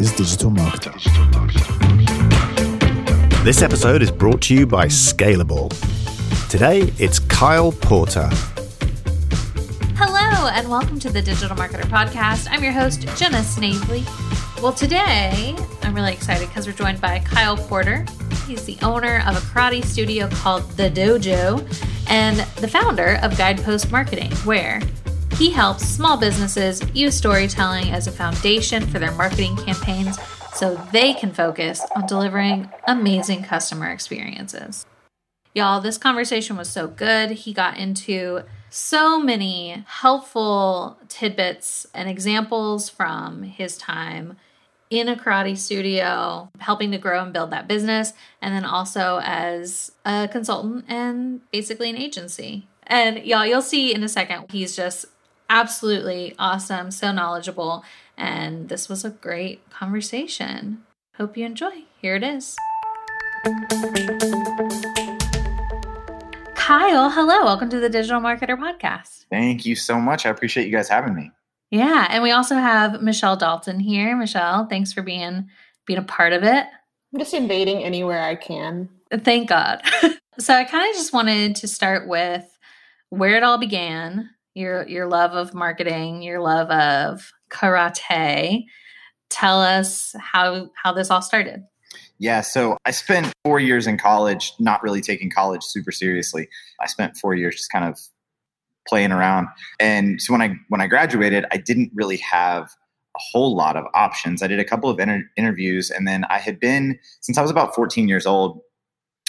is digital Marketer. This episode is brought to you by Scalable. Today, it's Kyle Porter. Hello, and welcome to the Digital Marketer Podcast. I'm your host, Jenna Snavely. Well, today I'm really excited because we're joined by Kyle Porter. He's the owner of a karate studio called The Dojo and the founder of Guidepost Marketing, where he helps small businesses use storytelling as a foundation for their marketing campaigns so they can focus on delivering amazing customer experiences. Y'all, this conversation was so good. He got into so many helpful tidbits and examples from his time in a karate studio, helping to grow and build that business, and then also as a consultant and basically an agency. And y'all, you'll see in a second, he's just absolutely awesome, so knowledgeable, and this was a great conversation. Hope you enjoy. Here it is. Kyle, hello. Welcome to the Digital Marketer Podcast. Thank you so much. I appreciate you guys having me. Yeah, and we also have Michelle Dalton here. Michelle, thanks for being being a part of it. I'm just invading anywhere I can. Thank God. so I kind of just wanted to start with where it all began, your your love of marketing, your love of karate. Tell us how how this all started. Yeah, so I spent four years in college, not really taking college super seriously. I spent four years just kind of playing around, and so when I when I graduated, I didn't really have a whole lot of options. I did a couple of inter- interviews, and then I had been since I was about 14 years old.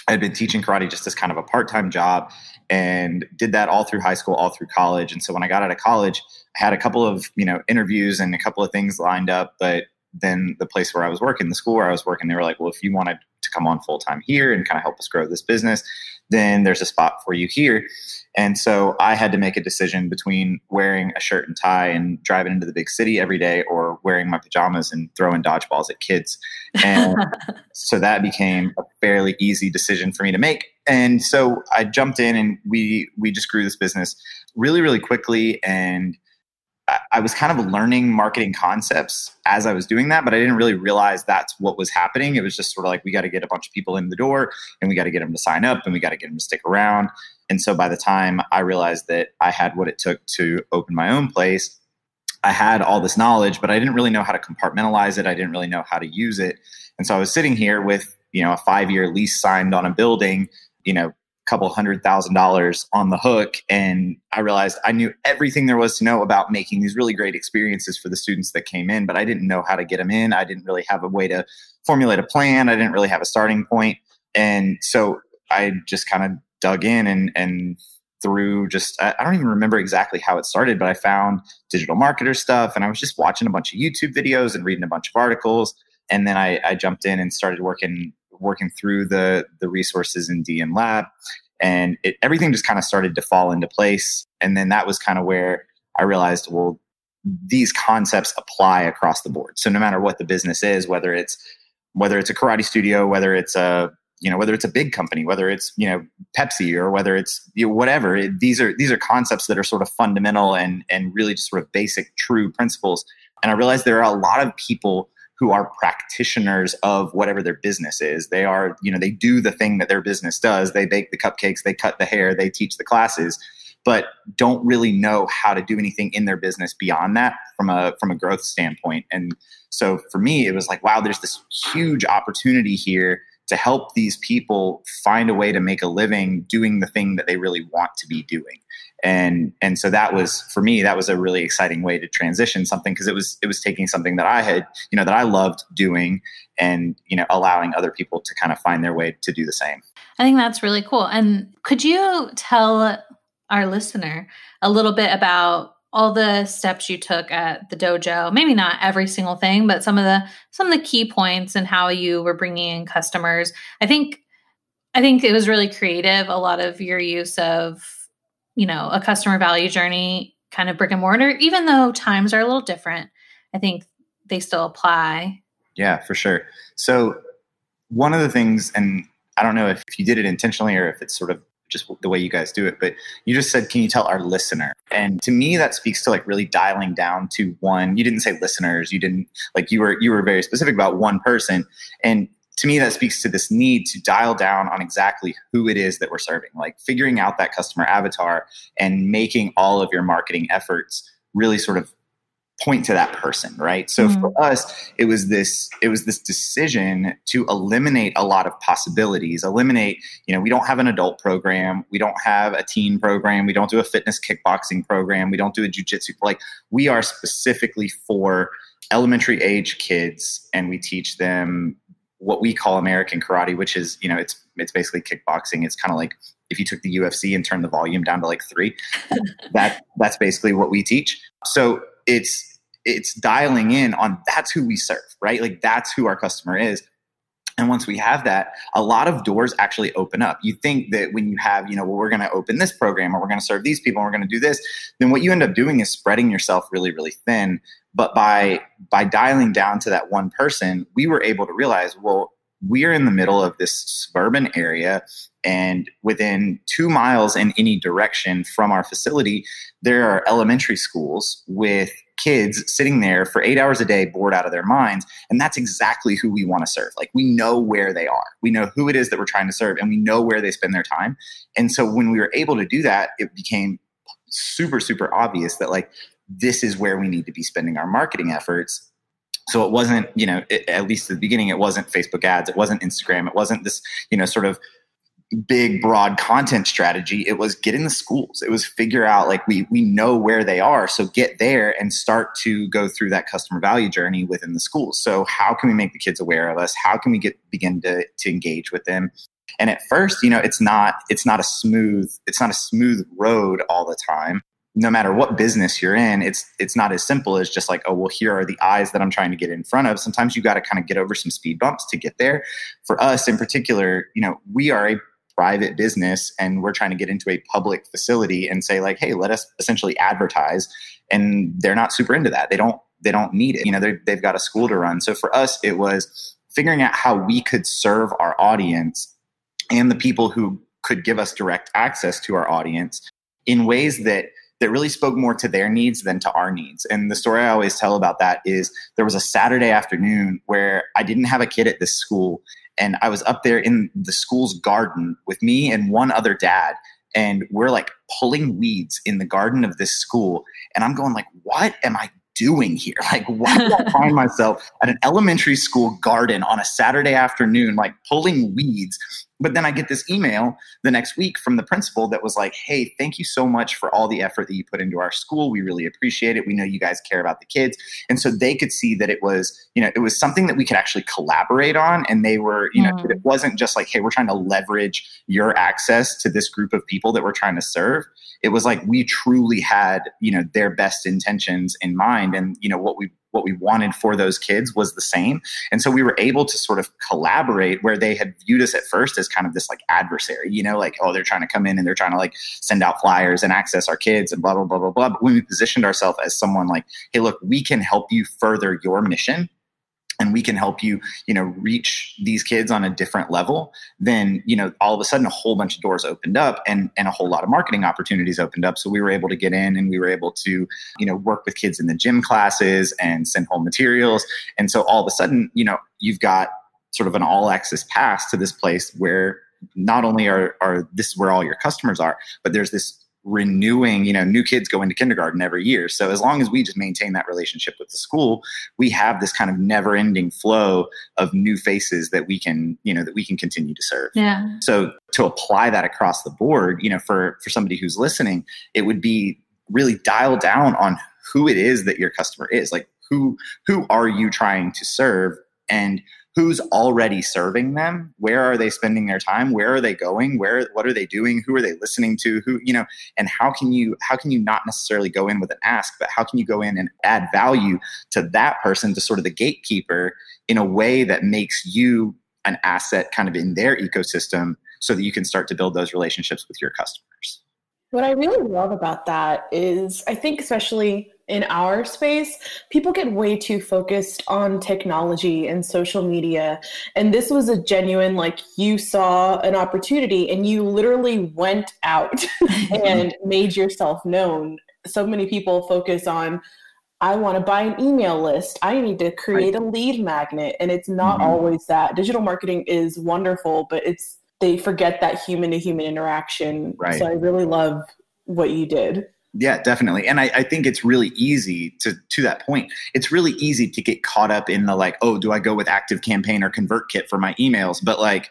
I had been teaching karate just as kind of a part time job and did that all through high school, all through college. And so when I got out of college, I had a couple of, you know, interviews and a couple of things lined up. But then the place where I was working, the school where I was working, they were like, well, if you wanted to come on full time here and kind of help us grow this business, then there's a spot for you here. And so I had to make a decision between wearing a shirt and tie and driving into the big city every day or wearing my pajamas and throwing dodgeballs at kids. And so that became a fairly easy decision for me to make. And so I jumped in and we we just grew this business really, really quickly. And I was kind of learning marketing concepts as I was doing that, but I didn't really realize that's what was happening. It was just sort of like we got to get a bunch of people in the door and we got to get them to sign up and we got to get them to stick around. And so by the time I realized that I had what it took to open my own place, I had all this knowledge, but I didn't really know how to compartmentalize it. I didn't really know how to use it. And so I was sitting here with, you know, a five year lease signed on a building, you know, couple hundred thousand dollars on the hook. And i realized i knew everything there was to know about making these really great experiences for the students that came in but i didn't know how to get them in. I didn't really have a way to formulate a plan. I didn't really have a starting point. and so i just kind of dug in and and through just I don't even remember exactly how it started but i found digital marketer stuff and i was just watching a bunch of youtube videos and reading a bunch of articles. And then I, I jumped in and started working working through the the resources in DM Lab, and it, everything just kind of started to fall into place. And then that was kind of where I realized, well, these concepts apply across the board. So no matter what the business is, whether it's whether it's a karate studio, whether it's a you know whether it's a big company, whether it's you know Pepsi or whether it's you know, whatever, it, these are these are concepts that are sort of fundamental and and really just sort of basic, true principles. And I realized there are a lot of people who are practitioners of whatever their business is. They are, you know, they do the thing that their business does. They bake the cupcakes, they cut the hair, they teach the classes, but don't really know how to do anything in their business beyond that from a from a growth standpoint. And so for me, it was like, wow, there's this huge opportunity here to help these people find a way to make a living doing the thing that they really want to be doing and and so that was for me that was a really exciting way to transition something because it was it was taking something that I had you know that I loved doing and you know allowing other people to kind of find their way to do the same. I think that's really cool. And could you tell our listener a little bit about all the steps you took at the dojo maybe not every single thing but some of the some of the key points and how you were bringing in customers i think i think it was really creative a lot of your use of you know, a customer value journey kind of brick and mortar, even though times are a little different, I think they still apply. Yeah, for sure. So one of the things, and I don't know if you did it intentionally or if it's sort of just the way you guys do it. But you just said, can you tell our listener? And to me, that speaks to like really dialing down to one. You didn't say listeners. You didn't like you were you were very specific about one person. And to me, that speaks to this need to dial down on exactly who it is that we're serving, like figuring out that customer avatar and making all of your marketing efforts really sort of point to that person right so mm-hmm. for us it was this it was this decision to eliminate a lot of possibilities eliminate you know we don't have an adult program we don't have a teen program we don't do a fitness kickboxing program we don't do a jiu-jitsu like we are specifically for elementary age kids and we teach them what we call american karate which is you know it's it's basically kickboxing it's kind of like if you took the UFC and turned the volume down to like three, that that's basically what we teach. So it's it's dialing in on that's who we serve, right? Like that's who our customer is. And once we have that, a lot of doors actually open up. You think that when you have, you know, well, we're going to open this program or we're going to serve these people and we're going to do this, then what you end up doing is spreading yourself really, really thin. But by by dialing down to that one person, we were able to realize, well, we're in the middle of this suburban area and within two miles in any direction from our facility there are elementary schools with kids sitting there for eight hours a day bored out of their minds. And that's exactly who we want to serve. Like we know where they are. We know who it is that we're trying to serve and we know where they spend their time. And so when we were able to do that it became super super obvious that like this is where we need to be spending our marketing efforts. So it wasn't you know it, at least at the beginning it wasn't facebook ads it wasn't instagram it wasn't this you know sort of big broad content strategy. It was get in the schools. It was figure out like we we know where they are so get there and start to go through that customer value journey within the schools. So how can we make the kids aware of us? How can we get begin to to engage with them? And at first you know it's not it's not a smooth it's not a smooth road all the time no matter what business you're in, it's it's not as simple as just like, oh, well, here are the eyes that I'm trying to get in front of. Sometimes you got to kind of get over some speed bumps to get there. For us in particular, you know, we are a private business and we're trying to get into a public facility and say like hey let us essentially advertise and they're not super into that they don't they don't need it you know they've got a school to run so for us it was figuring out how we could serve our audience and the people who could give us direct access to our audience in ways that that really spoke more to their needs than to our needs. And the story I always tell about that is there was a Saturday afternoon where I didn't have a kid at this school and I was up there in the school's garden with me and one other dad and we're like pulling weeds in the garden of this school and I'm going like what am I doing here? Like, why do I find myself at an elementary school garden on a Saturday afternoon, like pulling weeds but then I get this email the next week from the principal that was like, hey, thank you so much for all the effort that you put into our school. We really appreciate it. We know you guys care about the kids. And so they could see that it was, you know, it was something that we could actually collaborate on. And they were, you know, mm. it wasn't just like, hey, we're trying to leverage your access to this group of people that we're trying to serve. It was like we truly had, you know, their best intentions in mind. And, you know, what we what we wanted for those kids was the same. And so we were able to sort of collaborate where they had viewed us at first as kind of this like adversary, you know, like, oh, they're trying to come in and they're trying to like send out flyers and access our kids and blah, blah, blah, blah, blah. But when we positioned ourselves as someone like, hey, look, we can help you further your mission and we can help you you know reach these kids on a different level then you know all of a sudden a whole bunch of doors opened up and and a whole lot of marketing opportunities opened up. So we were able to get in and we were able to you know work with kids in the gym classes and send home materials. And so all of a sudden you know you've got sort of an all access pass to this place where not only are, are this is where all your customers are but there's this renewing you know new kids go into kindergarten every year. So as long as we just maintain that relationship with the school we have this kind of never ending flow of new faces that we can you know that we can continue to serve. Yeah. So to apply that across the board you know for for somebody who's listening it would be really dial down on who it is that your customer is. Like who who are you trying to serve? And who's already serving them? Where are they spending their time? Where are they going? Where what are they doing? Who are they listening to? Who you know and how can you how can you not necessarily go in with an ask but how can you go in and add value to that person to sort of the gatekeeper in a way that makes you an asset kind of in their ecosystem so that you can start to build those relationships with your customers? What i really love about that is i think especially in our space, people get way too focused on technology and social media. And this was a genuine, like, you saw an opportunity and you literally went out and made yourself known. So many people focus on, I want to buy an email list. I need to create a lead magnet. And it's not mm-hmm. always that. Digital marketing is wonderful, but it's, they forget that human to human interaction. Right. So I really love what you did. Yeah, definitely. And I, I, think it's really easy to to that point. It's really easy to get caught up in the like, oh, do I go with Active Campaign or ConvertKit for my emails? But like,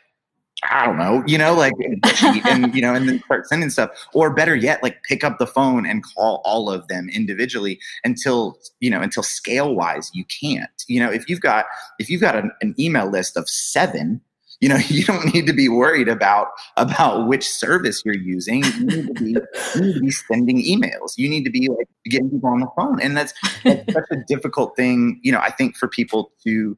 I don't know, you know, like and you know, and then start sending stuff. Or better yet, like pick up the phone and call all of them individually until you know, until scale wise you can't. You know, if you've got if you've got an, an email list of seven you know you don't need to be worried about about which service you're using. You need to be you need to be sending emails. You need to be like getting people on the phone. And that's, that's such a difficult thing you know i think for people to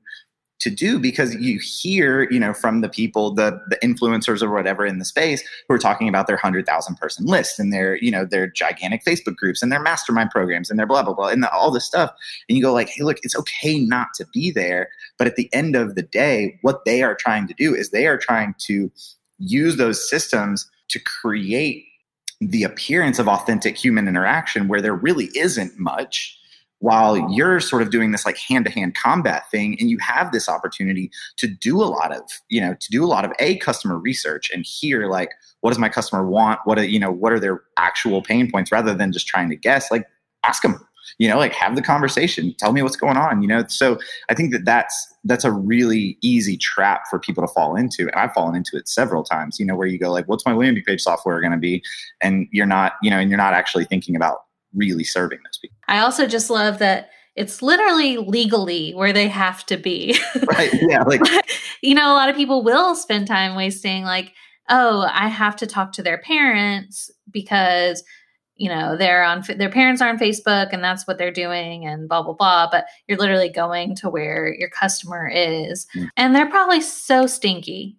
to do because you hear, you know, from the people, the the influencers or whatever in the space who are talking about their hundred thousand person list and their, you know, their gigantic Facebook groups and their mastermind programs and their blah blah blah and the, all this stuff. And you go like, hey, look, it's okay not to be there, but at the end of the day, what they are trying to do is they are trying to use those systems to create the appearance of authentic human interaction where there really isn't much while you're sort of doing this like hand to hand combat thing and you have this opportunity to do a lot of you know to do a lot of a customer research and hear like what does my customer want? What are you know what are their actual pain points rather than just trying to guess? Like ask them you know like have the conversation. Tell me what's going on you know? So i think that that's that's a really easy trap for people to fall into and i've fallen into it several times you know where you go like what's my landing page software going to be? And you're not you know and you're not actually thinking about really serving those people. I also just love that it's literally legally where they have to be. right. Yeah. Like, you know, a lot of people will spend time wasting, like, oh, I have to talk to their parents because, you know, they're on, their parents are on Facebook and that's what they're doing and blah, blah, blah. But you're literally going to where your customer is. Mm. And they're probably so stinky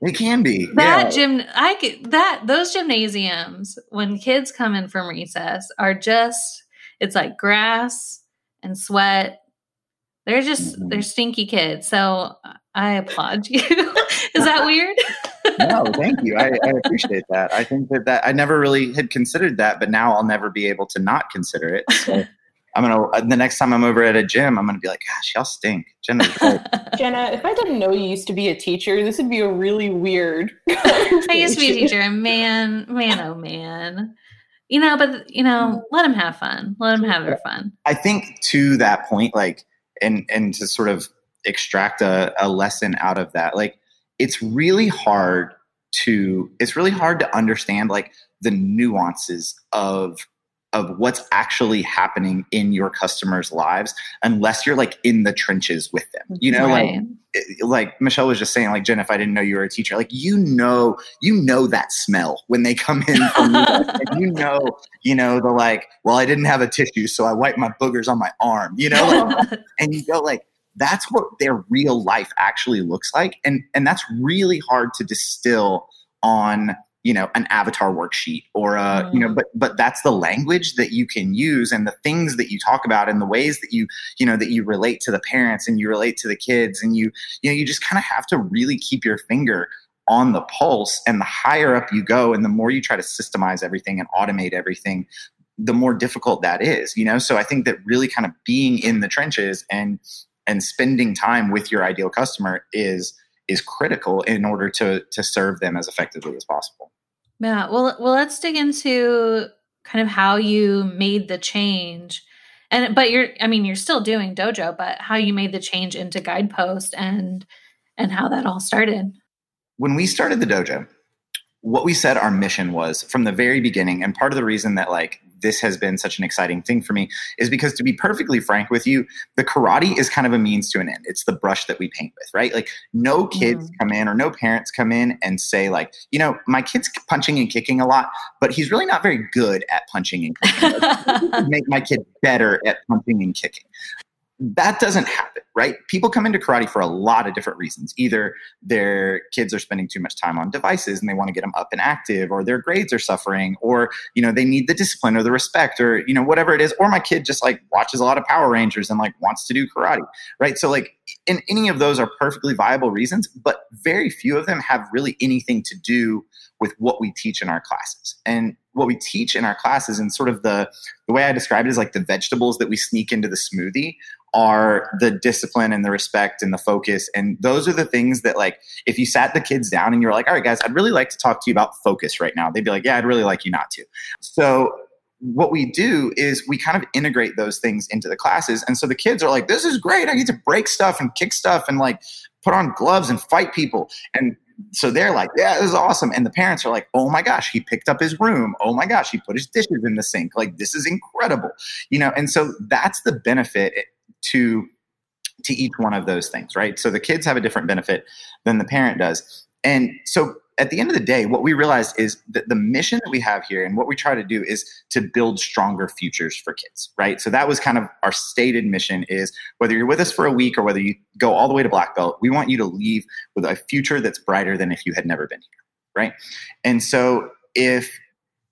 it can be that yeah. gym. I get that those gymnasiums when kids come in from recess are just it's like grass and sweat. They're just mm-hmm. they're stinky kids. So I applaud you. Is that weird? no, thank you. I, I, appreciate that. I think that that I never really had considered that, but now I'll never be able to not consider it. So I'm gonna uh, the next time I'm over at a gym, I'm gonna be like, gosh, y'all stink. Jenna, Jenna, if I didn't know you used to be a teacher, this would be a really weird. I used to be a teacher, man, man, oh man. You know, but you know, let them have fun. Let them have their fun. I think to that point, like, and and to sort of extract a, a lesson out of that, like, it's really hard to it's really hard to understand like the nuances of of what's actually happening in your customers' lives unless you're like in the trenches with them. You know, right. like like Michelle was just saying, like Jen, if I didn't know you were a teacher, like you know, you know that smell when they come in from and you know, you know, the like, well, I didn't have a tissue, so I wiped my boogers on my arm, you know, like, and you go like that's what their real life actually looks like. And and that's really hard to distill on you know an avatar worksheet or a you know mm. but but that's the language that you can use and the things that you talk about and the ways that you you know that you relate to the parents and you relate to the kids and you you know you just kind of have to really keep your finger on the pulse and the higher up you go and the more you try to systemize everything and automate everything the more difficult that is you know so i think that really kind of being in the trenches and and spending time with your ideal customer is is critical in order to to serve them as effectively as possible. Yeah. Well, well, let's dig into kind of how you made the change. And but you're I mean, you're still doing dojo, but how you made the change into guidepost and and how that all started. When we started the dojo, what we said our mission was from the very beginning and part of the reason that like this has been such an exciting thing for me is because to be perfectly frank with you, the karate is kind of a means to an end. It's the brush that we paint with, right? Like no kids mm. come in or no parents come in and say like, you know, my kid's punching and kicking a lot, but he's really not very good at punching and kicking. make my kid better at punching and kicking that doesn't happen, right? People come into karate for a lot of different reasons. Either their kids are spending too much time on devices and they want to get them up and active, or their grades are suffering, or you know they need the discipline or the respect, or you know whatever it is. Or my kid just like watches a lot of Power Rangers and like wants to do karate, right? So like, and any of those are perfectly viable reasons, but very few of them have really anything to do with what we teach in our classes. And what we teach in our classes and sort of the the way I describe it is like the vegetables that we sneak into the smoothie are the discipline and the respect and the focus. And those are the things that, like, if you sat the kids down and you're like, all right, guys, I'd really like to talk to you about focus right now, they'd be like, yeah, I'd really like you not to. So, what we do is we kind of integrate those things into the classes. And so the kids are like, this is great. I get to break stuff and kick stuff and like put on gloves and fight people. And so they're like, yeah, this is awesome. And the parents are like, oh my gosh, he picked up his room. Oh my gosh, he put his dishes in the sink. Like, this is incredible. You know, and so that's the benefit to to each one of those things, right? So the kids have a different benefit than the parent does. And so at the end of the day, what we realized is that the mission that we have here and what we try to do is to build stronger futures for kids, right? So that was kind of our stated mission is whether you're with us for a week or whether you go all the way to black belt, we want you to leave with a future that's brighter than if you had never been here, right? And so if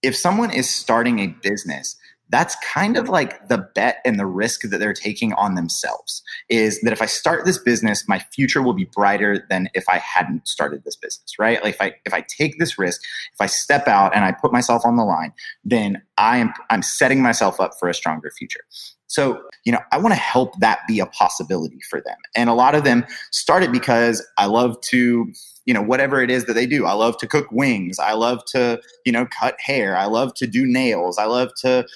if someone is starting a business that's kind of like the bet and the risk that they're taking on themselves is that if I start this business, my future will be brighter than if I hadn't started this business, right? Like if I if I take this risk, if I step out and I put myself on the line, then I am I'm setting myself up for a stronger future. So, you know, I want to help that be a possibility for them. And a lot of them started because I love to you know whatever it is that they do i love to cook wings i love to you know cut hair i love to do nails i love to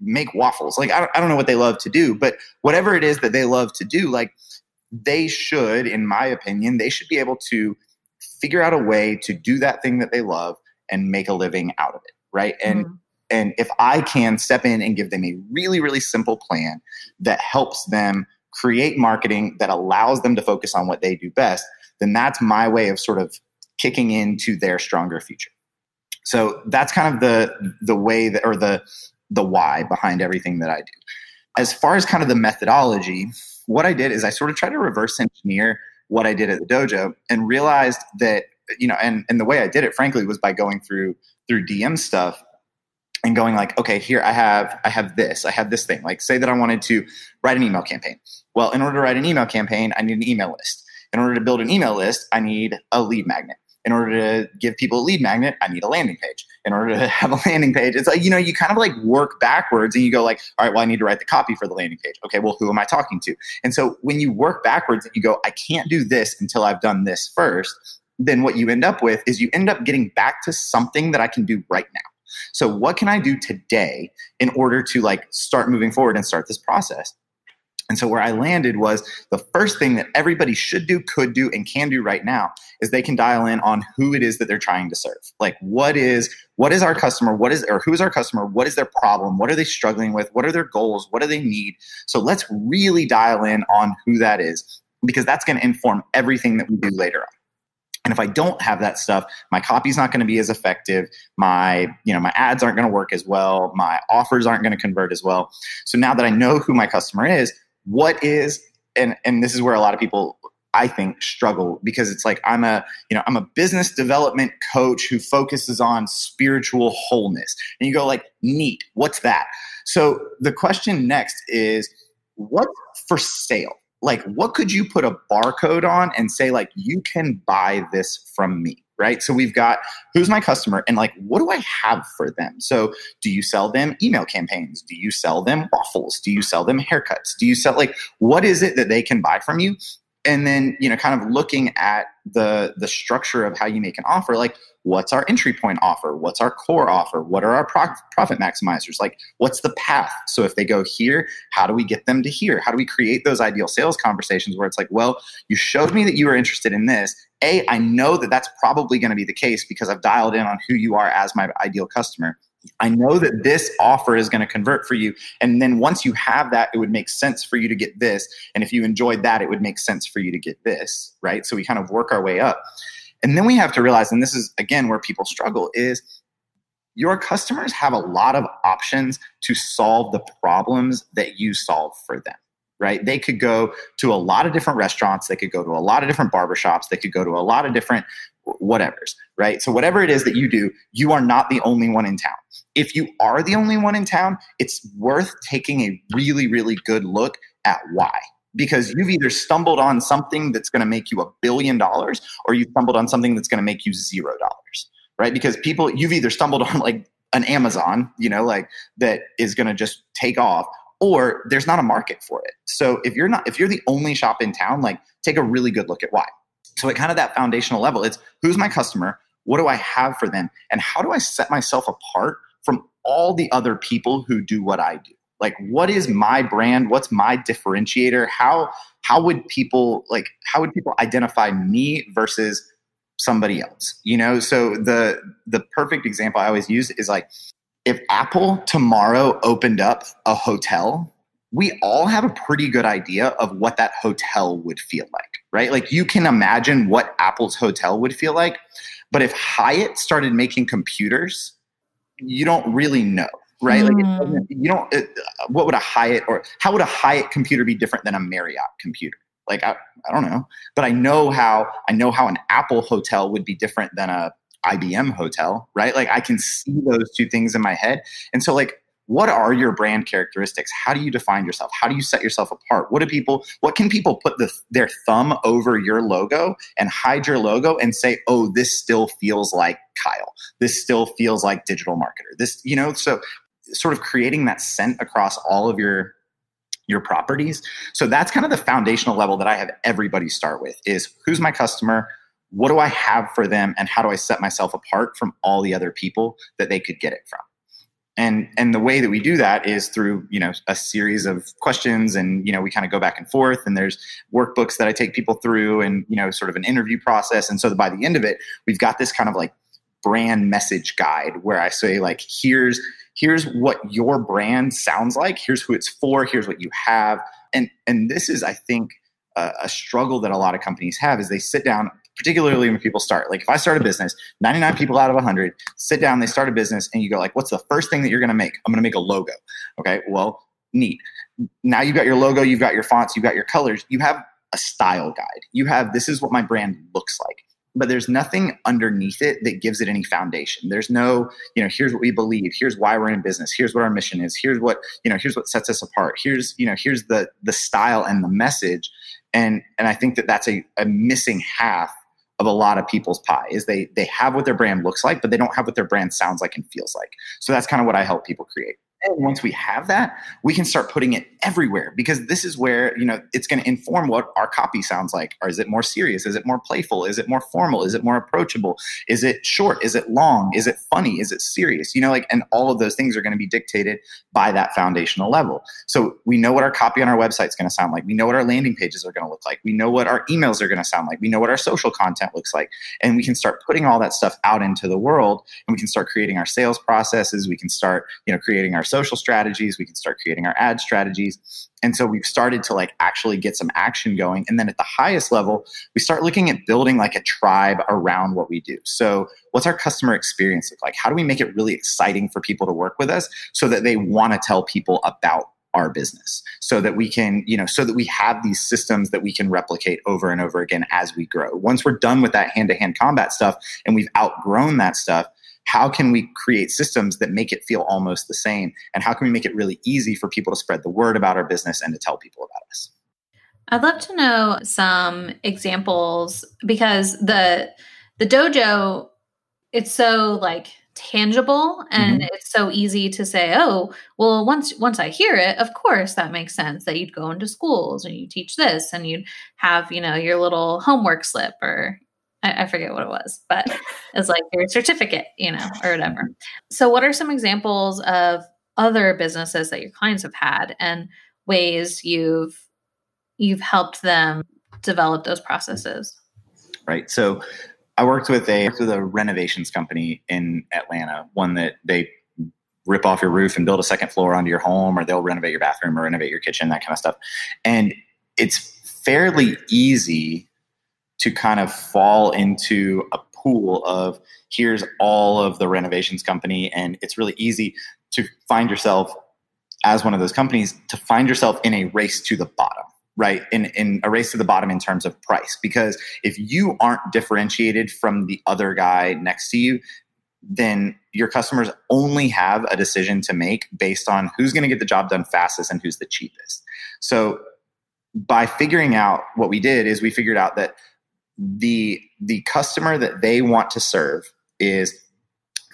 make waffles. Like I don't, I don't know what they love to do, but whatever it is that they love to do, like they should, in my opinion, they should be able to figure out a way to do that thing that they love and make a living out of it, right? And mm-hmm. and if I can step in and give them a really really simple plan that helps them create marketing that allows them to focus on what they do best, then that's my way of sort of kicking into their stronger future. So that's kind of the the way that or the the why behind everything that I do. As far as kind of the methodology, what I did is I sort of tried to reverse engineer what I did at the dojo and realized that you know and and the way I did it frankly was by going through through DM stuff and going like okay here I have I have this I have this thing. Like say that I wanted to write an email campaign. Well in order to write an email campaign I need an email list. In order to build an email list I need a lead magnet in order to give people a lead magnet, I need a landing page. In order to have a landing page, it's like, you know, you kind of like work backwards and you go like, all right, well, I need to write the copy for the landing page. Okay, well, who am I talking to? And so when you work backwards and you go, I can't do this until I've done this first, then what you end up with is you end up getting back to something that I can do right now. So what can I do today in order to like start moving forward and start this process? And so where I landed was the first thing that everybody should do, could do, and can do right now is they can dial in on who it is that they're trying to serve. Like what is what is our customer? What is or who is our customer? What is their problem? What are they struggling with? What are their goals? What do they need? So let's really dial in on who that is because that's going to inform everything that we do later on. And if I don't have that stuff, my copy's not going to be as effective. My, you know, my ads aren't going to work as well. My offers aren't going to convert as well. So now that I know who my customer is, what is and and this is where a lot of people I think struggle because it's like I'm a you know I'm a business development coach who focuses on spiritual wholeness. And you go like neat what's that? So the question next is what's for sale? Like what could you put a barcode on and say like you can buy this from me right? So we've got who's my customer and like what do I have for them? So do you sell them email campaigns? Do you sell them waffles? Do you sell them haircuts? Do you sell like what is it that they can buy from you? And then, you know, kind of looking at the the structure of how you make an offer, like what's our entry point offer? What's our core offer? What are our pro- profit maximizers? Like what's the path? So if they go here, how do we get them to here? How do we create those ideal sales conversations where it's like, well, you showed me that you were interested in this a, I know that that's probably going to be the case because I've dialed in on who you are as my ideal customer. I know that this offer is going to convert for you. And then once you have that, it would make sense for you to get this. And if you enjoyed that, it would make sense for you to get this, right? So we kind of work our way up. And then we have to realize, and this is again where people struggle, is your customers have a lot of options to solve the problems that you solve for them right? They could go to a lot of different restaurants, they could go to a lot of different barbershops, they could go to a lot of different whatevers, right? So whatever it is that you do, you are not the only one in town. If you are the only one in town, it's worth taking a really, really good look at why. Because you've either stumbled on something that's going to make you a billion dollars or you stumbled on something that's going to make you zero dollars, right? Because people, you've either stumbled on like an Amazon, you know, like that is going to just take off, or there's not a market for it. So if you're not, if you're the only shop in town, like take a really good look at why. So at kind of that foundational level, it's who's my customer? What do I have for them? And how do I set myself apart from all the other people who do what I do? Like what is my brand? What's my differentiator? How how would people like how would people identify me versus somebody else? You know, so the the perfect example I always use is like if Apple tomorrow opened up a hotel we all have a pretty good idea of what that hotel would feel like, right? Like you can imagine what Apple's hotel would feel like. But if Hyatt started making computers, you don't really know, right? Mm. Like you don't, it, what would a Hyatt or how would a Hyatt computer be different than a Marriott computer? Like, I, I don't know, but I know how, I know how an Apple hotel would be different than a IBM hotel, right? Like I can see those two things in my head. And so like what are your brand characteristics? How do you define yourself? How do you set yourself apart? What do people what can people put the, their thumb over your logo and hide your logo and say oh this still feels like kyle. This still feels like digital marketer. This you know so sort of creating that scent across all of your your properties. So that's kind of the foundational level that i have everybody start with is who's my customer what do i have for them and how do i set myself apart from all the other people that they could get it from? And and the way that we do that is through you know a series of questions and you know we kind of go back and forth and there's workbooks that i take people through and you know sort of an interview process. And so by the end of it we've got this kind of like brand message guide where i say like here's here's what your brand sounds like. Here's who it's for. Here's what you have. And and this is i think a, a struggle that a lot of companies have is they sit down particularly when people start. Like if I start a business, 99 people out of 100 sit down, they start a business, and you go like, "What's the first thing that you're going to make?" I'm going to make a logo. Okay, well, neat. Now you've got your logo, you've got your fonts, you've got your colors, you have a style guide. You have this is what my brand looks like. But there's nothing underneath it that gives it any foundation. There's no, you know, here's what we believe, here's why we're in business, here's what our mission is, here's what, you know, here's what sets us apart. Here's, you know, here's the the style and the message. And and I think that that's a, a missing half of a lot of people's pie is they they have what their brand looks like but they don't have what their brand sounds like and feels like. So that's kind of what i help people create and once we have that, we can start putting it everywhere because this is where, you know, it's going to inform what our copy sounds like. Or is it more serious? Is it more playful? Is it more formal? Is it more approachable? Is it short? Is it long? Is it funny? Is it serious? You know, like, and all of those things are going to be dictated by that foundational level. So we know what our copy on our website is going to sound like. We know what our landing pages are going to look like. We know what our emails are going to sound like. We know what our social content looks like. And we can start putting all that stuff out into the world and we can start creating our sales processes. We can start, you know, creating our social strategies we can start creating our ad strategies. And so we've started to like actually get some action going. And then at the highest level we start looking at building like a tribe around what we do. So what's our customer experience look like? How do we make it really exciting for people to work with us so that they want to tell people about our business? So that we can you know so that we have these systems that we can replicate over and over again as we grow. Once we're done with that hand-to-hand combat stuff and we've outgrown that stuff how can we create systems that make it feel almost the same and how can we make it really easy for people to spread the word about our business and to tell people about us i'd love to know some examples because the the dojo it's so like tangible and mm-hmm. it's so easy to say oh well once once i hear it of course that makes sense that you'd go into schools and you teach this and you'd have you know your little homework slip or I, I forget what it was, but it's like your certificate, you know, or whatever. So, what are some examples of other businesses that your clients have had and ways you've you've helped them develop those processes? Right. So, I worked with a with a renovations company in Atlanta, one that they rip off your roof and build a second floor onto your home, or they'll renovate your bathroom or renovate your kitchen, that kind of stuff. And it's fairly easy to kind of fall into a pool of here's all of the renovations company and it's really easy to find yourself as one of those companies to find yourself in a race to the bottom right? In, in a race to the bottom in terms of price. Because if you aren't differentiated from the other guy next to you then your customers only have a decision to make based on who's going to get the job done fastest and who's the cheapest. So by figuring out what we did is we figured out that the the customer that they want to serve is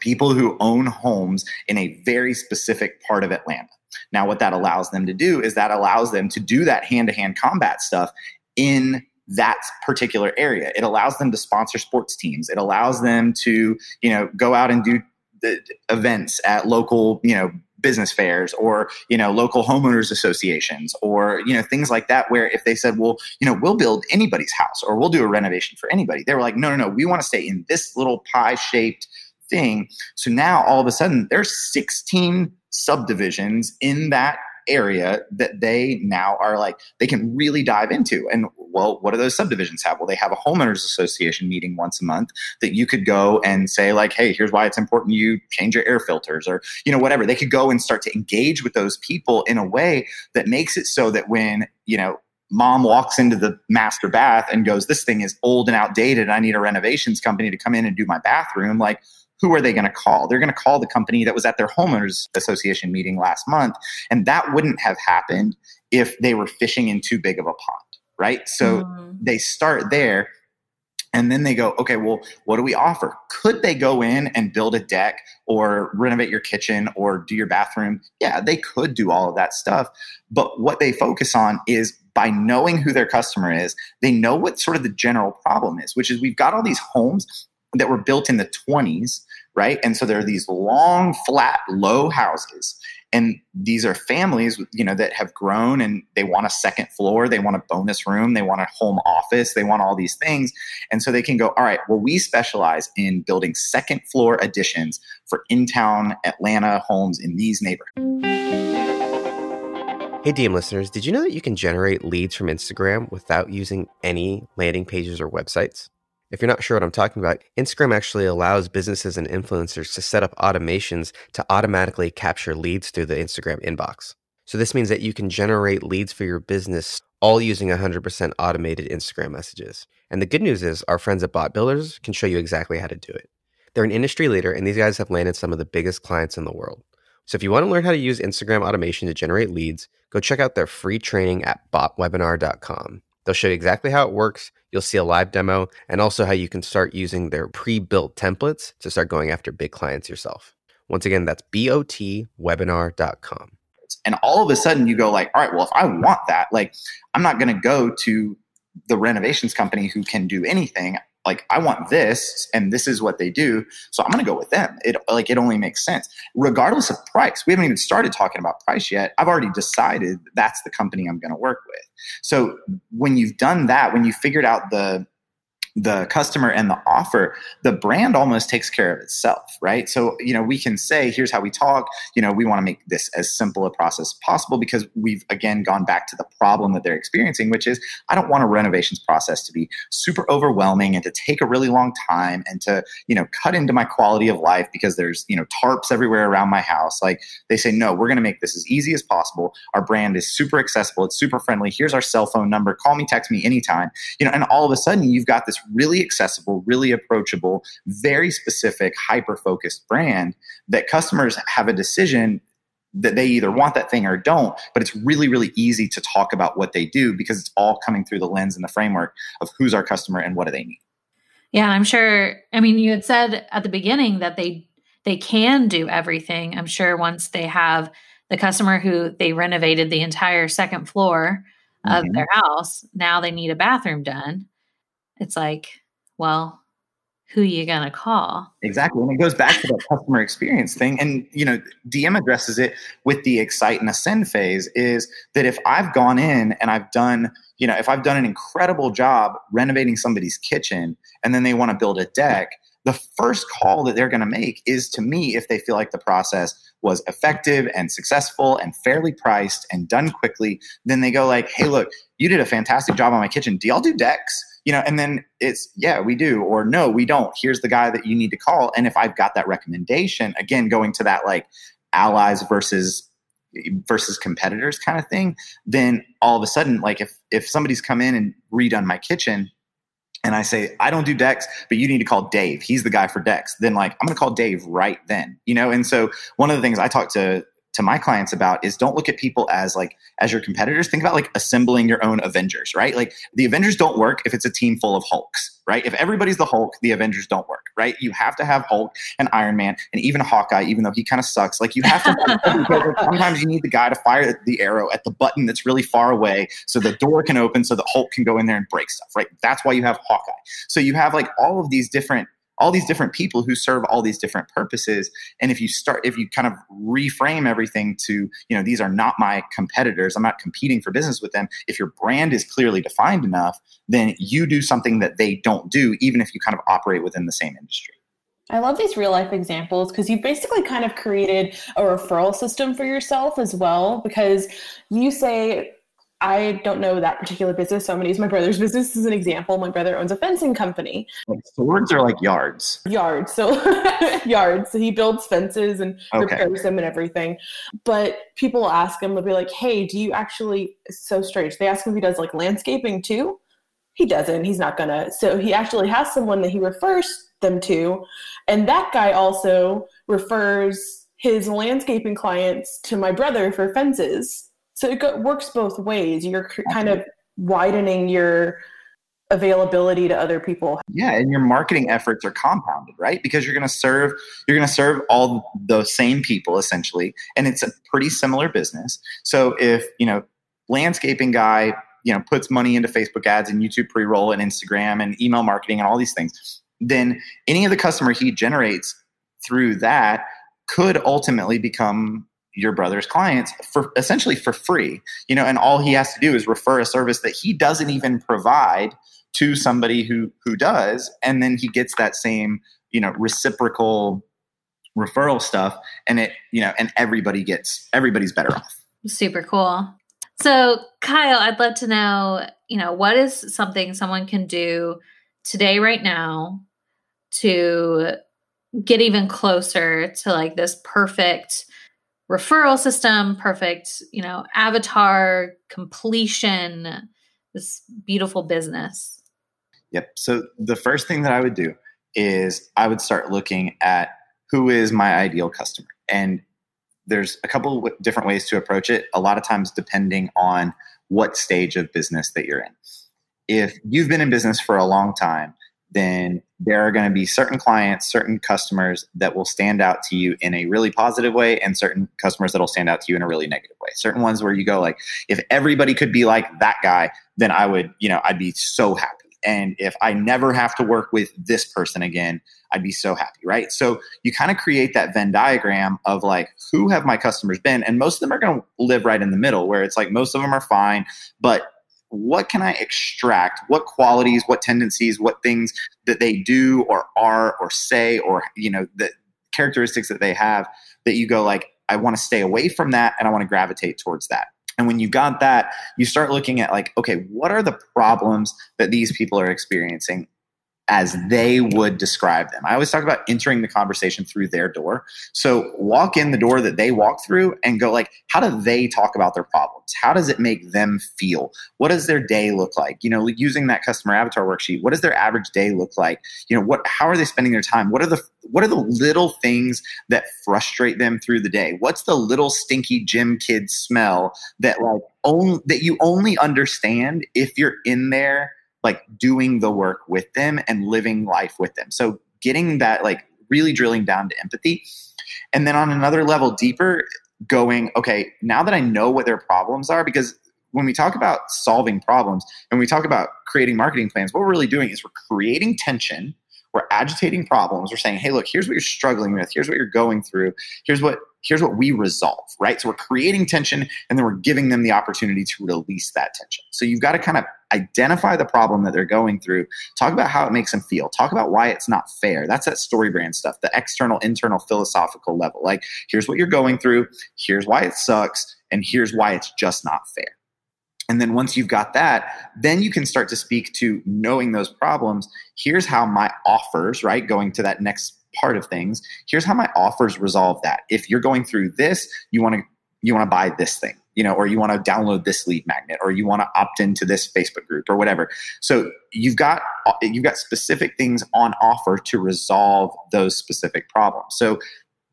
people who own homes in a very specific part of Atlanta. Now, what that allows them to do is that allows them to do that hand to hand combat stuff in that particular area. It allows them to sponsor sports teams. It allows them to, you know, go out and do the events at local, you know, business fairs or you know local homeowners associations or you know things like that where if they said well you know we'll build anybody's house or we'll do a renovation for anybody they were like no no no we want to stay in this little pie shaped thing. So now all of a sudden there's 16 subdivisions in that area that they now are like they can really dive into. And well what do those subdivisions have well they have a homeowners association meeting once a month that you could go and say like hey here's why it's important you change your air filters or you know whatever they could go and start to engage with those people in a way that makes it so that when you know mom walks into the master bath and goes this thing is old and outdated i need a renovations company to come in and do my bathroom like who are they going to call? They're going to call the company that was at their homeowners association meeting last month. And that wouldn't have happened if they were fishing in too big of a pond, right? So mm. they start there and then they go, okay, well, what do we offer? Could they go in and build a deck or renovate your kitchen or do your bathroom? Yeah, they could do all of that stuff. But what they focus on is by knowing who their customer is, they know what sort of the general problem is, which is we've got all these homes that were built in the 20s, right? And so there are these long, flat, low houses. And these are families, you know, that have grown and they want a second floor, they want a bonus room, they want a home office, they want all these things. And so they can go, all right, well, we specialize in building second floor additions for in town Atlanta homes in these neighborhoods. Hey, DM listeners, did you know that you can generate leads from Instagram without using any landing pages or websites? If you're not sure what I'm talking about, Instagram actually allows businesses and influencers to set up automations to automatically capture leads through the Instagram inbox. So this means that you can generate leads for your business all using 100% automated Instagram messages. And the good news is our friends at Bot Builders can show you exactly how to do it. They're an industry leader and these guys have landed some of the biggest clients in the world. So if you want to learn how to use Instagram automation to generate leads, go check out their free training at botwebinar.com. They'll show you exactly how it works. You'll see a live demo and also how you can start using their pre built templates to start going after big clients yourself. Once again, that's botwebinar.com. And all of a sudden you go like, all right, well, if I want that, like I'm not going to go to the renovations company who can do anything like I want this and this is what they do. So I'm going to go with them. It like it only makes sense regardless of price. We haven't even started talking about price yet. I've already decided that's the company I'm going to work with. So when you've done that, when you figured out the the customer and the offer, the brand almost takes care of itself, right? So, you know, we can say, here's how we talk. You know, we want to make this as simple a process possible because we've again gone back to the problem that they're experiencing, which is I don't want a renovations process to be super overwhelming and to take a really long time and to, you know, cut into my quality of life because there's, you know, tarps everywhere around my house. Like they say, no, we're going to make this as easy as possible. Our brand is super accessible. It's super friendly. Here's our cell phone number. Call me, text me anytime. You know, and all of a sudden you've got this really accessible, really approachable, very specific, hyper focused brand that customers have a decision that they either want that thing or don't, but it's really, really easy to talk about what they do because it's all coming through the lens and the framework of who's our customer and what do they need. Yeah, I'm sure. I mean, you had said at the beginning that they they can do everything. I'm sure once they have the customer who they renovated the entire second floor of mm-hmm. their house, now they need a bathroom done. It's like well, who you gonna call? Exactly. And it goes back to that customer experience thing. And you know, DM addresses it with the excite and ascend phase is that if I've gone in and I've done, you know, if I've done an incredible job renovating somebody's kitchen and then they want to build a deck, the first call that they're going to make is to me if they feel like the process was effective and successful and fairly priced and done quickly then they go like hey look you did a fantastic job on my kitchen do y'all do decks you know, and then it's, yeah, we do, or no, we don't. Here's the guy that you need to call. And if I've got that recommendation, again, going to that like allies versus versus competitors kind of thing, then all of a sudden, like if if somebody's come in and redone my kitchen, and I say, I don't do decks, but you need to call Dave. He's the guy for decks. Then like, I'm going to call Dave right then, you know? And so one of the things I talk to to my clients about is don't look at people as like as your competitors. Think about like assembling your own avengers right? Like the avengers don't work if it's a team full of hulks right? If everybody's the hulk the avengers don't work right? You have to have hulk and iron man and even hawkeye even though he kind of sucks. Like you have to sometimes you need the guy to fire the arrow at the button that's really far away so the door can open so the hulk can go in there and break stuff right? That's why you have hawkeye. So you have like all of these different all these different people who serve all these different purposes and if you start if you kind of reframe everything to you know these are not my competitors i'm not competing for business with them if your brand is clearly defined enough then you do something that they don't do even if you kind of operate within the same industry I love these real life examples because you've basically kind of created a referral system for yourself as well. Because you say, I don't know that particular business, so I'm going to use my brother's business as an example. My brother owns a fencing company. Like swords are like yards. Yards. So yards. So he builds fences and okay. repairs them and everything. But people ask him, they'll be like, "Hey, do you actually?" It's so strange. They ask him if he does like landscaping too. He doesn't. He's not gonna. So he actually has someone that he refers them to, and that guy also refers his landscaping clients to my brother for fences so it go, works both ways. You're kind of widening your availability to other people. Yeah, and your marketing efforts are compounded, right? Because you're going to serve you're going to serve all the same people essentially, and it's a pretty similar business. So if, you know, landscaping guy, you know, puts money into Facebook ads and YouTube pre-roll and Instagram and email marketing and all these things, then any of the customer he generates through that could ultimately become your brother's clients for essentially for free you know and all he has to do is refer a service that he doesn't even provide to somebody who who does. And then he gets that same you know reciprocal referral stuff. And it you know and everybody gets everybody's better off. Super cool. So kyle i'd love to know you know what is something someone can do today right now to get even closer to like this perfect referral system, perfect, you know, avatar completion, this beautiful business. Yep. So the first thing that I would do is I would start looking at who is my ideal customer. And there's a couple different ways to approach it, a lot of times depending on what stage of business that you're in. If you've been in business for a long time, then there are going to be certain clients, certain customers that will stand out to you in a really positive way, and certain customers that will stand out to you in a really negative way. Certain ones where you go like, if everybody could be like that guy, then I would, you know, I'd be so happy. And if I never have to work with this person again, I'd be so happy, right? So you kind of create that Venn diagram of like, who have my customers been? And most of them are going to live right in the middle, where it's like most of them are fine, but what can I extract? What qualities, what tendencies, what things that they do or are or say or you know the characteristics that they have that you go like I want to stay away from that and I want to gravitate towards that. And when you got that, you start looking at like, okay, what are the problems that these people are experiencing? As they would describe them. I always talk about entering the conversation through their door. So walk in the door that they walk through and go like, how do they talk about their problems? How does it make them feel? What does their day look like? You know, using that customer avatar worksheet, what does their average day look like? You know, what how are they spending their time? What are the what are the little things that frustrate them through the day? What's the little stinky gym kid smell that like only that you only understand if you're in there like doing the work with them and living life with them. So getting that like really drilling down to empathy. And then on another level deeper, going, okay, now that I know what their problems are, because when we talk about solving problems and we talk about creating marketing plans, what we're really doing is we're creating tension we're agitating problems we're saying hey look here's what you're struggling with here's what you're going through here's what here's what we resolve right? So we're creating tension and then we're giving them the opportunity to release that tension. So you've got to kind of identify the problem that they're going through. Talk about how it makes them feel. Talk about why it's not fair. That's that story brand stuff the external internal philosophical level. Like here's what you're going through here's why it sucks and here's why it's just not fair. And then once you've got that, then you can start to speak to knowing those problems. Here's how my offers, right? Going to that next part of things. Here's how my offers resolve that. If you're going through this, you want to you want to buy this thing you know or you want to download this lead magnet or you want to opt into this facebook group or whatever so you've got you've got specific things on offer to resolve those specific problems so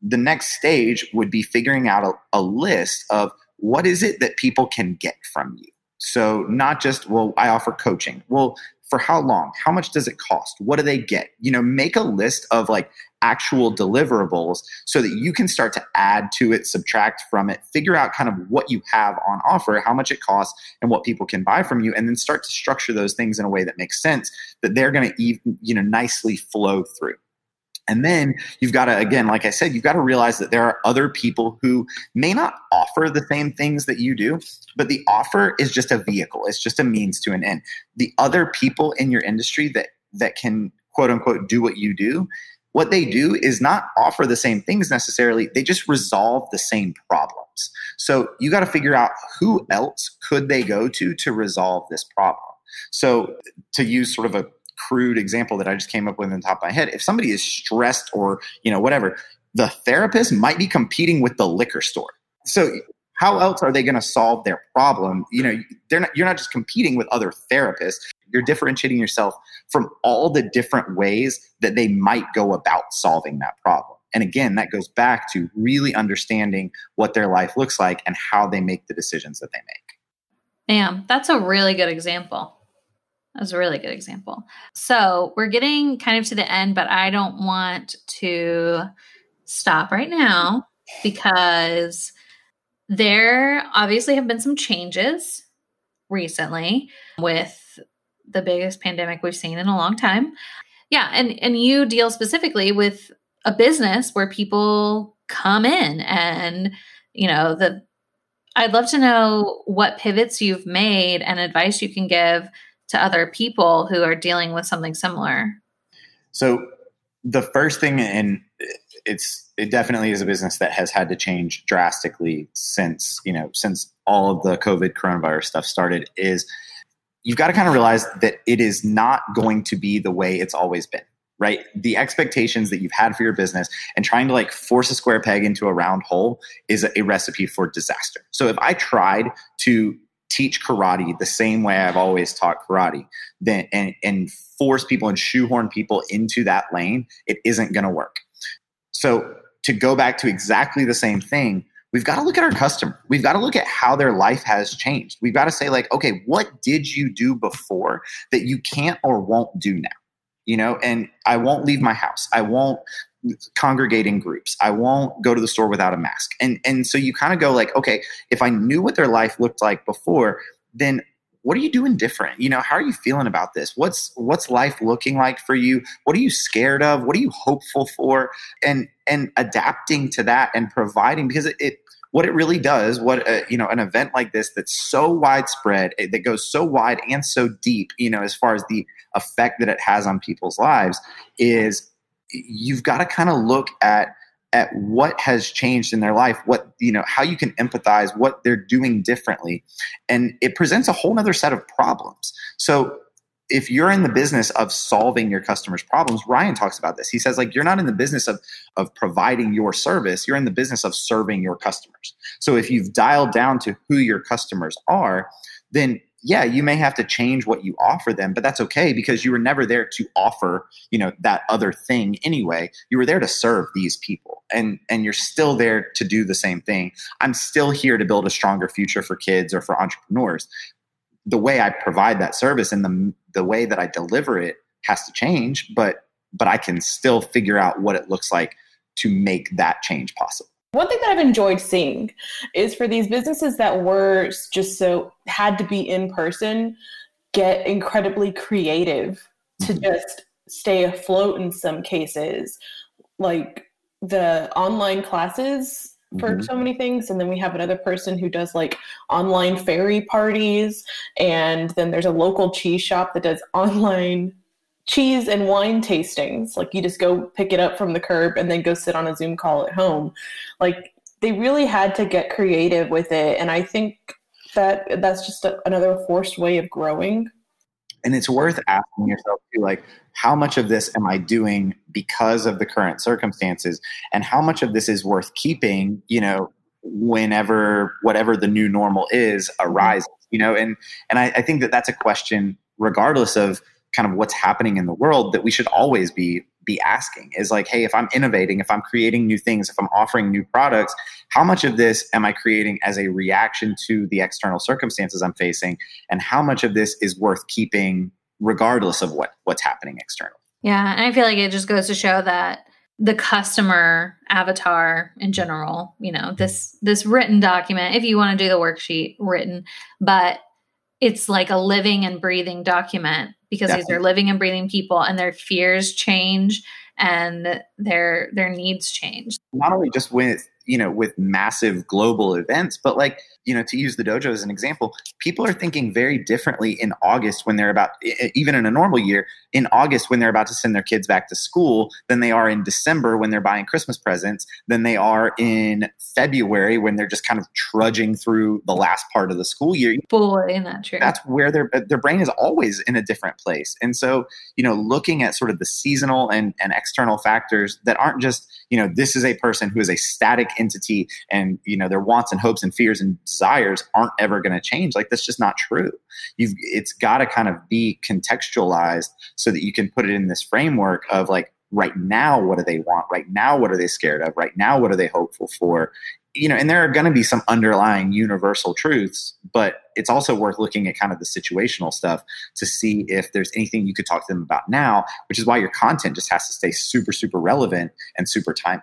the next stage would be figuring out a, a list of what is it that people can get from you so not just well i offer coaching. Well for how long? How much does it cost? What do they get? You know make a list of like actual deliverables so that you can start to add to it subtract from it figure out kind of what you have on offer how much it costs and what people can buy from you and then start to structure those things in a way that makes sense that they're going to even, you know nicely flow through and then you've got to, again, like I said, you've got to realize that there are other people who may not offer the same things that you do, but the offer is just a vehicle. It's just a means to an end. The other people in your industry that, that can quote unquote do what you do, what they do is not offer the same things necessarily. They just resolve the same problems. So you got to figure out who else could they go to to resolve this problem. So to use sort of a crude example that I just came up with in the top of my head. If somebody is stressed or, you know, whatever, the therapist might be competing with the liquor store. So how else are they going to solve their problem? You know, they're not, you're not just competing with other therapists. You're differentiating yourself from all the different ways that they might go about solving that problem. And again, that goes back to really understanding what their life looks like and how they make the decisions that they make. Bam, that's a really good example. That's a really good example. So we're getting kind of to the end, but I don't want to stop right now because there obviously have been some changes recently with the biggest pandemic we've seen in a long time. Yeah, and and you deal specifically with a business where people come in and you know the I'd love to know what pivots you've made and advice you can give to other people who are dealing with something similar? So the first thing and it's it definitely is a business that has had to change drastically since, you know, since all of the COVID coronavirus stuff started is you've got to kind of realize that it is not going to be the way it's always been right the expectations that you've had for your business and trying to like force a square peg into a round hole is a, recipe for disaster so if i tried to teach karate the same way I've always taught karate, then and, and force people and shoehorn people into that lane, it isn't going to work. So to go back to exactly the same thing, we've got to look at our customer. We've got to look at how their life has changed. We've got to say like, okay, what did you do before that you can't or won't do now? You know, and I won't leave my house. I won't congregate in groups. I won't go to the store without a mask. And and so you kind of go like, okay, if I knew what their life looked like before, then what are you doing different? You know, how are you feeling about this? What's what's life looking like for you? What are you scared of? What are you hopeful for? And and adapting to that and providing because it, it what it really does, what uh, you know, an event like this that's so widespread, eh, that goes so wide and so deep, you know, as far as the effect that it has on people's lives, is you've got to kind of look at at what has changed in their life what you know how you can empathize what they're doing differently. And it presents a whole other set of problems. So if you're in the business of solving your customers problems ryan talks about this. He says like you're not in the business of of providing your service you're in the business of serving your customers. So if you've dialed down to who your customers are then yeah, you may have to change what you offer them, but that's okay because you were never there to offer, you know, that other thing anyway. You were there to serve these people. And and you're still there to do the same thing. I'm still here to build a stronger future for kids or for entrepreneurs. The way I provide that service and the the way that I deliver it has to change, but but I can still figure out what it looks like to make that change possible. One thing that I've enjoyed seeing is for these businesses that were just so had to be in person, get incredibly creative to mm-hmm. just stay afloat in some cases. Like the online classes for mm-hmm. so many things. And then we have another person who does like online fairy parties. And then there's a local cheese shop that does online cheese and wine tastings. Like you just go pick it up from the curb and then go sit on a Zoom call at home. Like they really had to get creative with it. And I think that that's just a, another forced way of growing. And it's worth asking yourself too, like, how much of this am I doing because of the current circumstances? And how much of this is worth keeping, you know, whenever whatever the new normal is arises you know and and I, I think that that's a question regardless of kind of what's happening in the world that we should always be be asking is like hey if i'm innovating if i'm creating new things if i'm offering new products how much of this am i creating as a reaction to the external circumstances i'm facing? And how much of this is worth keeping regardless of what what's happening externally? Yeah and i feel like it just goes to show that the customer avatar in general you know this this written document if you want to do the worksheet written but it's like a living and breathing document because Definitely. these are living and breathing people and their fears change and their their needs change not only just with you know with massive global events but like you know to use the dojo as an example people are thinking very differently in august when they're about even in a normal year in august when they're about to send their kids back to school than they are in december when they're buying christmas presents than they are in february when they're just kind of trudging through the last part of the school year. Boy in that true? That's where their uh, their brain is always in a different place. And so you know looking at sort of the seasonal and, and external factors that aren't just you know this is a person who is a static entity and you know their wants and hopes and fears and desires aren't ever going to change. Like that's just not true. You've it's got to kind of be contextualized so that you can put it in this framework of like right now what do they want? Right now what are they scared of? Right now what are they hopeful for? You know and there are going to be some underlying universal truths but it's also worth looking at kind of the situational stuff to see if there's anything you could talk to them about now which is why your content just has to stay super super relevant and super timely.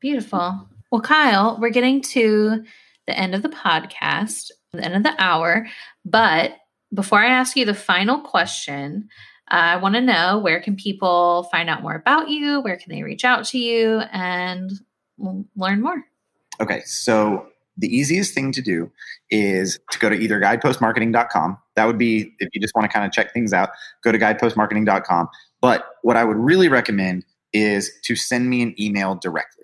Beautiful. Well kyle we're getting to the end of the podcast, the end of the hour. But before I ask you the final question, I want to know where can people find out more about you? Where can they reach out to you and learn more? Okay, so the easiest thing to do is to go to either guidepostmarketing.com. That would be if you just want to kind of check things out, go to guidepostmarketing.com. But what I would really recommend is to send me an email directly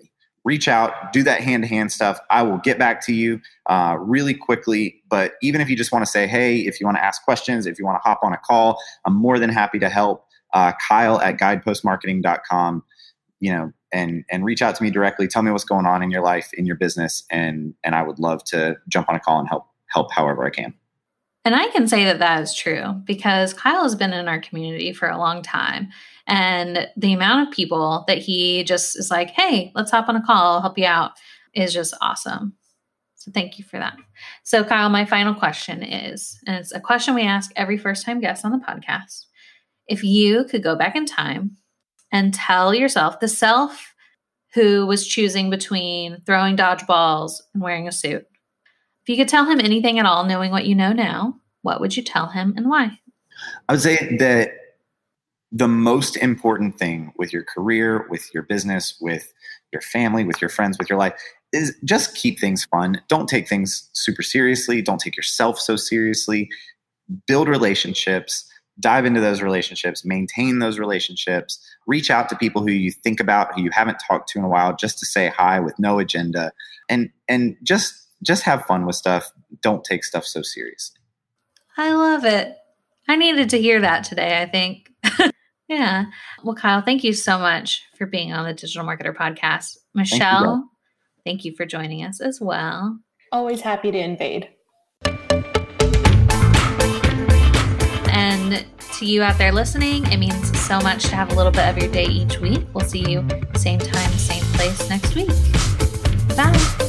reach out, do that hand to hand stuff. I will get back to you uh, really quickly. But even if you just want to say, hey, if you want to ask questions, if you want to hop on a call, I'm more than happy to help. Uh, Kyle at guidepostmarketing.com, you know, and and reach out to me directly. Tell me what's going on in your life, in your business, and and I would love to jump on a call and help help however I can. And I can say that that is true because Kyle has been in our community for a long time. And the amount of people that he just is like, hey, let's hop on a call, I'll help you out, is just awesome. So thank you for that. So, Kyle, my final question is, and it's a question we ask every first time guest on the podcast. If you could go back in time and tell yourself, the self who was choosing between throwing dodgeballs and wearing a suit, if you could tell him anything at all, knowing what you know now, what would you tell him and why? I would say that the most important thing with your career, with your business, with your family, with your friends, with your life is just keep things fun. Don't take things super seriously. Don't take yourself so seriously. Build relationships, dive into those relationships, maintain those relationships, reach out to people who you think about, who you haven't talked to in a while, just to say hi with no agenda. And and just just have fun with stuff. Don't take stuff so seriously. I love it. I needed to hear that today, I think. Yeah. Well, Kyle, thank you so much for being on the Digital Marketer Podcast. Michelle, thank you, thank you for joining us as well. Always happy to invade. And to you out there listening, it means so much to have a little bit of your day each week. We'll see you same time, same place next week. Bye.